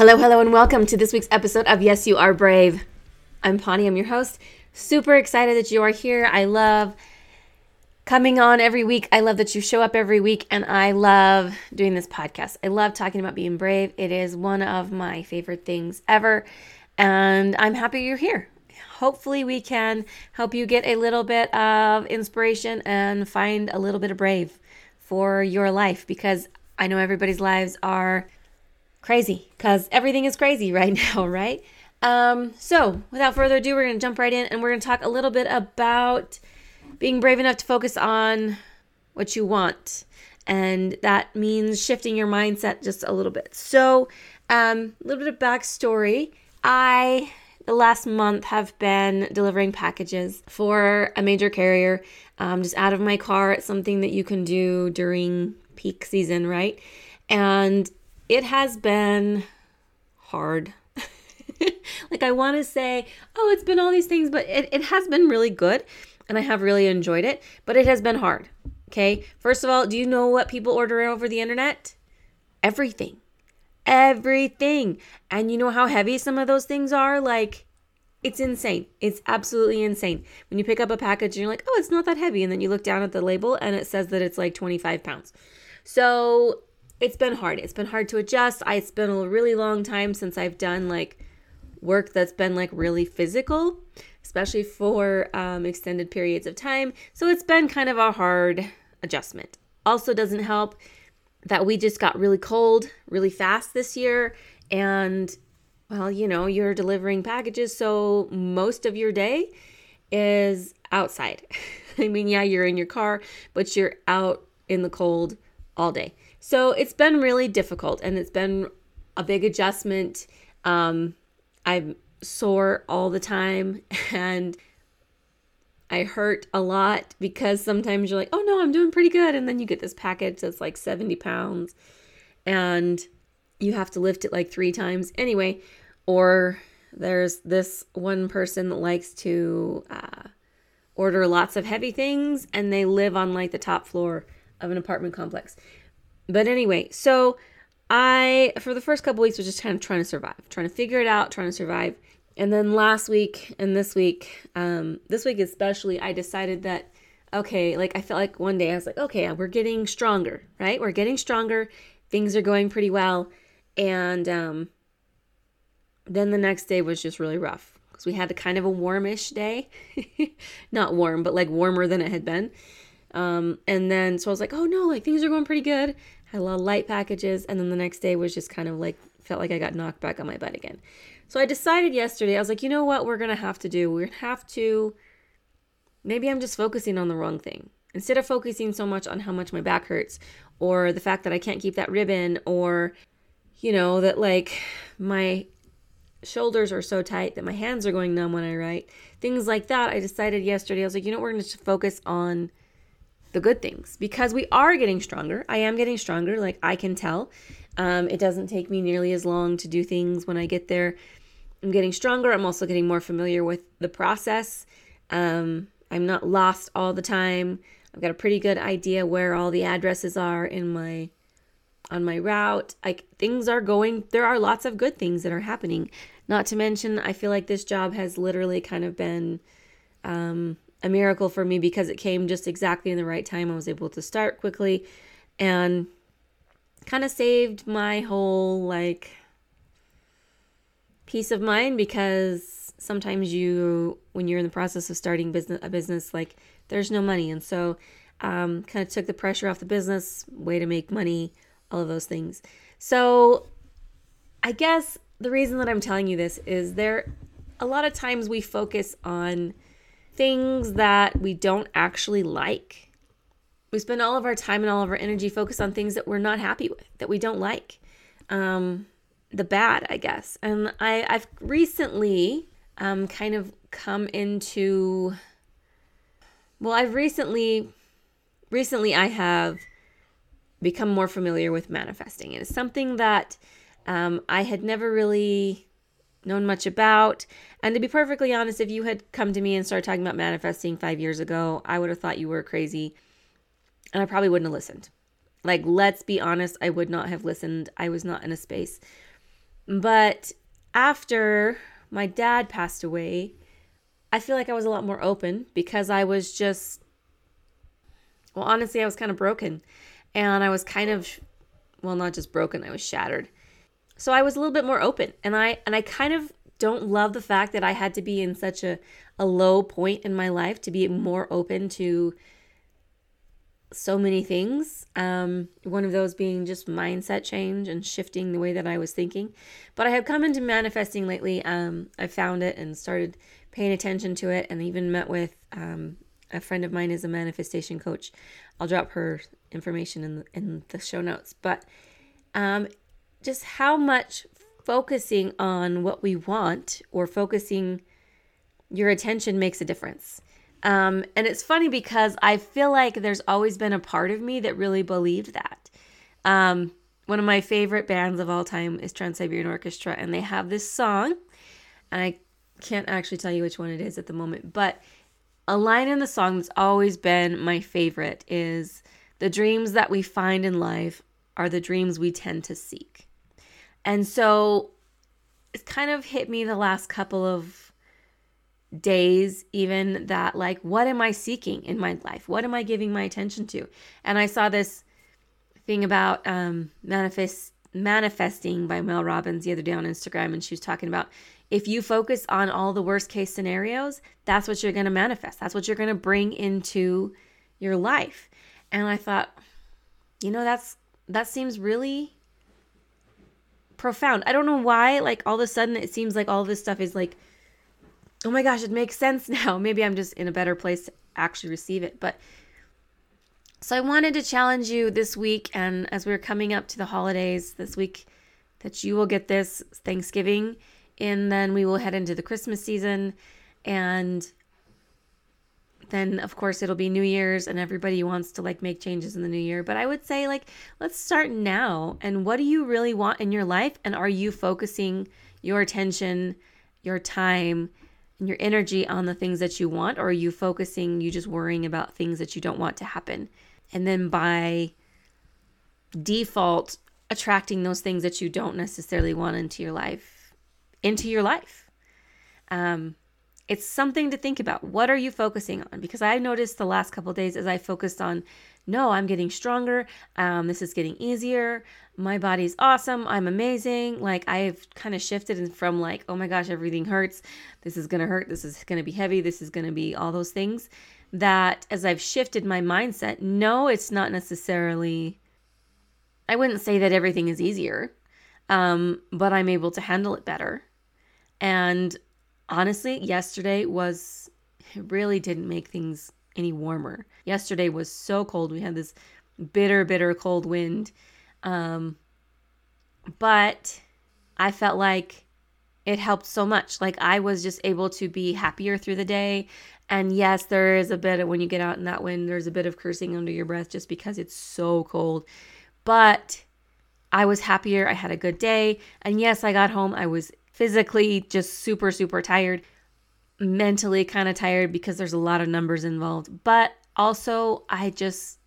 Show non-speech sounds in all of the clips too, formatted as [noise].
Hello, hello, and welcome to this week's episode of Yes, You Are Brave. I'm Pawnee, I'm your host. Super excited that you are here. I love coming on every week. I love that you show up every week, and I love doing this podcast. I love talking about being brave. It is one of my favorite things ever, and I'm happy you're here. Hopefully, we can help you get a little bit of inspiration and find a little bit of brave for your life because I know everybody's lives are crazy because everything is crazy [laughs] right now, right? Um, so, without further ado, we're going to jump right in and we're going to talk a little bit about being brave enough to focus on what you want. And that means shifting your mindset just a little bit. So, um, a little bit of backstory. I, the last month, have been delivering packages for a major carrier um, just out of my car. It's something that you can do during peak season, right? And it has been hard. [laughs] like I want to say, oh, it's been all these things, but it, it has been really good and I have really enjoyed it, but it has been hard. Okay. First of all, do you know what people order over the internet? Everything. Everything. And you know how heavy some of those things are? Like, it's insane. It's absolutely insane. When you pick up a package and you're like, oh, it's not that heavy. And then you look down at the label and it says that it's like 25 pounds. So it's been hard. It's been hard to adjust. I, it's been a really long time since I've done like work that's been like really physical, especially for um, extended periods of time. So it's been kind of a hard adjustment. Also, doesn't help that we just got really cold really fast this year. And well, you know, you're delivering packages. So most of your day is outside. [laughs] I mean, yeah, you're in your car, but you're out in the cold all day. So it's been really difficult and it's been a big adjustment. Um, I'm sore all the time [laughs] and I hurt a lot because sometimes you're like, oh no, I'm doing pretty good. And then you get this package that's like 70 pounds and you have to lift it like three times. Anyway, or there's this one person that likes to uh, order lots of heavy things and they live on like the top floor of an apartment complex. But anyway, so I, for the first couple weeks, was just kind of trying to survive, trying to figure it out, trying to survive. And then last week and this week, um, this week especially, I decided that, okay, like I felt like one day I was like, okay, we're getting stronger, right? We're getting stronger. Things are going pretty well. And um, then the next day was just really rough because we had a kind of a warmish day. [laughs] Not warm, but like warmer than it had been. Um, and then so I was like, oh no, like things are going pretty good. Had a lot of light packages, and then the next day was just kind of like felt like I got knocked back on my butt again. So I decided yesterday, I was like, you know what, we're gonna have to do? We're gonna have to. Maybe I'm just focusing on the wrong thing. Instead of focusing so much on how much my back hurts, or the fact that I can't keep that ribbon, or you know that like my shoulders are so tight that my hands are going numb when I write, things like that. I decided yesterday, I was like, you know, we're gonna focus on the good things because we are getting stronger. I am getting stronger, like I can tell. Um, it doesn't take me nearly as long to do things when I get there. I'm getting stronger. I'm also getting more familiar with the process. Um, I'm not lost all the time. I've got a pretty good idea where all the addresses are in my on my route. Like things are going there are lots of good things that are happening. Not to mention I feel like this job has literally kind of been um, a miracle for me because it came just exactly in the right time. I was able to start quickly and kind of saved my whole like peace of mind because sometimes you when you're in the process of starting business a business like there's no money and so um, kind of took the pressure off the business way to make money all of those things so i guess the reason that i'm telling you this is there a lot of times we focus on things that we don't actually like. We spend all of our time and all of our energy focused on things that we're not happy with, that we don't like. um, the bad, I guess. And I, I've recently um, kind of come into, well, I've recently, recently I have become more familiar with manifesting. It is something that um, I had never really known much about. And to be perfectly honest, if you had come to me and started talking about manifesting five years ago, I would have thought you were crazy and I probably wouldn't have listened. Like, let's be honest, I would not have listened. I was not in a space. But after my dad passed away, I feel like I was a lot more open because I was just, well, honestly, I was kind of broken. And I was kind of, well, not just broken, I was shattered. So I was a little bit more open. And I, and I kind of don't love the fact that I had to be in such a, a low point in my life to be more open to so many things. Um, one of those being just mindset change and shifting the way that I was thinking. But I have come into manifesting lately. Um, I found it and started paying attention to it, and even met with um, a friend of mine is a manifestation coach. I'll drop her information in the, in the show notes. But um, just how much focusing on what we want or focusing your attention makes a difference. Um, and it's funny because I feel like there's always been a part of me that really believed that. Um, one of my favorite bands of all time is Trans Siberian Orchestra, and they have this song, and I can't actually tell you which one it is at the moment, but a line in the song that's always been my favorite is the dreams that we find in life are the dreams we tend to seek. And so it's kind of hit me the last couple of days even that like what am i seeking in my life? What am i giving my attention to? And i saw this thing about um manifest manifesting by mel robbins the other day on instagram and she was talking about if you focus on all the worst case scenarios that's what you're going to manifest. That's what you're going to bring into your life. And i thought you know that's that seems really profound i don't know why like all of a sudden it seems like all this stuff is like oh my gosh, it makes sense [laughs] now. Maybe I'm just in a better place to actually receive it. But so I wanted to challenge you this week, and as we're coming up to the holidays this week, that you will get this Thanksgiving, and then we will head into the Christmas season, and then of course it'll be New Year's, and everybody wants to like make changes in the new year. But I would say like let's start now. And what do you really want in your life, and are you focusing your attention, your time? and your energy on the things that you want, or are you focusing, you just worrying about things that you don't want to happen? And then by default, attracting those things that you don't necessarily want into your life, into your life. Um, it's something to think about. What are you focusing on? Because I noticed the last couple days as I focused on, no, I'm getting stronger. Um, this is getting easier. My body's awesome. I'm amazing. Like I've kind of shifted from like, oh my gosh, everything hurts. This is gonna hurt. This is gonna be heavy. This is gonna be all those things. That as I've shifted my mindset, no, it's not necessarily. I wouldn't say that everything is easier, um, but I'm able to handle it better. And honestly, yesterday was it really didn't make things any warmer. Yesterday was so cold. We had this bitter, bitter cold wind. Um, but I felt like it helped so much. Like I was just able to be happier through the day. And yes, there is a bit of when you get out in that wind, there's a bit of cursing under your breath just because it's so cold. But I was happier. I had a good day. And yes, I got home. I was physically just super, super tired, mentally kind of tired because there's a lot of numbers involved. But also, I just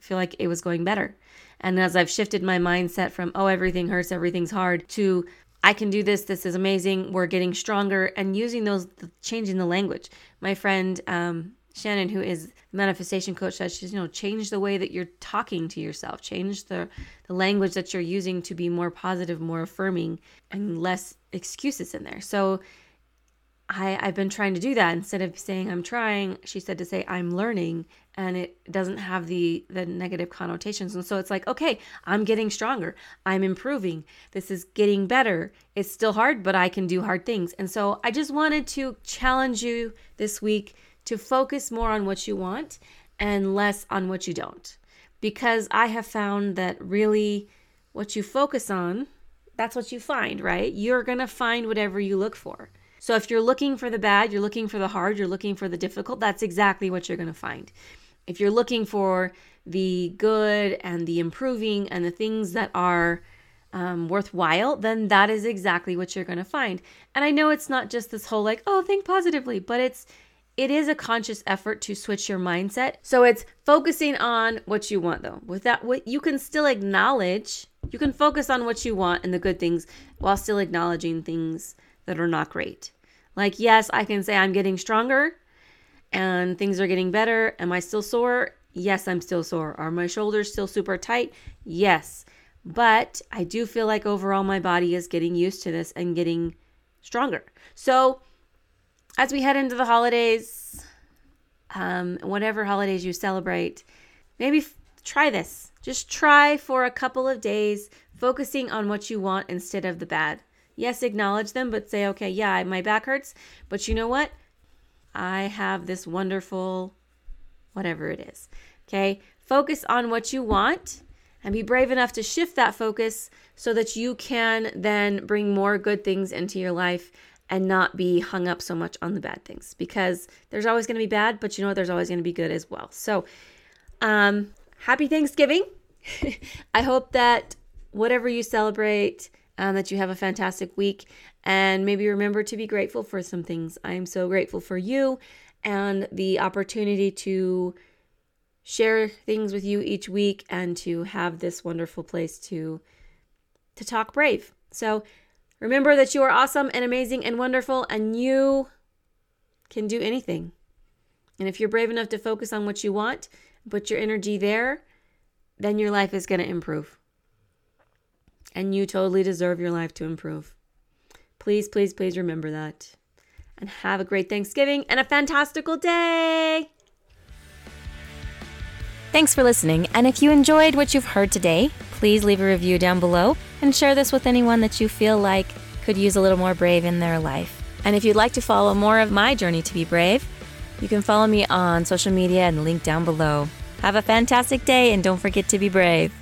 feel like it was going better. And as I've shifted my mindset from, oh, everything hurts, everything's hard, to I can do this, this is amazing, we're getting stronger, and using those, changing the language. My friend, um, Shannon, who is manifestation coach, says she's, you know, change the way that you're talking to yourself, change the, the language that you're using to be more positive, more affirming, and less excuses in there. So I, I've been trying to do that instead of saying I'm trying, she said to say I'm learning and it doesn't have the the negative connotations. And so it's like, okay, I'm getting stronger. I'm improving. This is getting better. It's still hard, but I can do hard things. And so I just wanted to challenge you this week to focus more on what you want and less on what you don't. Because I have found that really what you focus on, that's what you find, right? You're going to find whatever you look for. So if you're looking for the bad, you're looking for the hard, you're looking for the difficult, that's exactly what you're going to find. If you're looking for the good and the improving and the things that are um, worthwhile, then that is exactly what you're going to find. And I know it's not just this whole like, oh, think positively, but it's it is a conscious effort to switch your mindset. So it's focusing on what you want though. With that, what you can still acknowledge, you can focus on what you want and the good things while still acknowledging things that are not great. Like, yes, I can say I'm getting stronger and things are getting better. Am I still sore? Yes, I'm still sore. Are my shoulders still super tight? Yes. But I do feel like overall my body is getting used to this and getting stronger. So, as we head into the holidays, um, whatever holidays you celebrate, maybe f- try this. Just try for a couple of days, focusing on what you want instead of the bad. Yes, acknowledge them, but say, okay, yeah, my back hurts, but you know what? I have this wonderful whatever it is. Okay, focus on what you want and be brave enough to shift that focus so that you can then bring more good things into your life and not be hung up so much on the bad things because there's always going to be bad, but you know? There's always going to be good as well. So, um, happy Thanksgiving. [laughs] I hope that whatever you celebrate, um, that you have a fantastic week and maybe remember to be grateful for some things. I am so grateful for you and the opportunity to share things with you each week and to have this wonderful place to to talk brave. So Remember that you are awesome and amazing and wonderful, and you can do anything. And if you're brave enough to focus on what you want, put your energy there, then your life is going to improve. And you totally deserve your life to improve. Please, please, please remember that. And have a great Thanksgiving and a fantastical day. Thanks for listening. And if you enjoyed what you've heard today, please leave a review down below and share this with anyone that you feel like could use a little more brave in their life. And if you'd like to follow more of my journey to be brave, you can follow me on social media and link down below. Have a fantastic day and don't forget to be brave.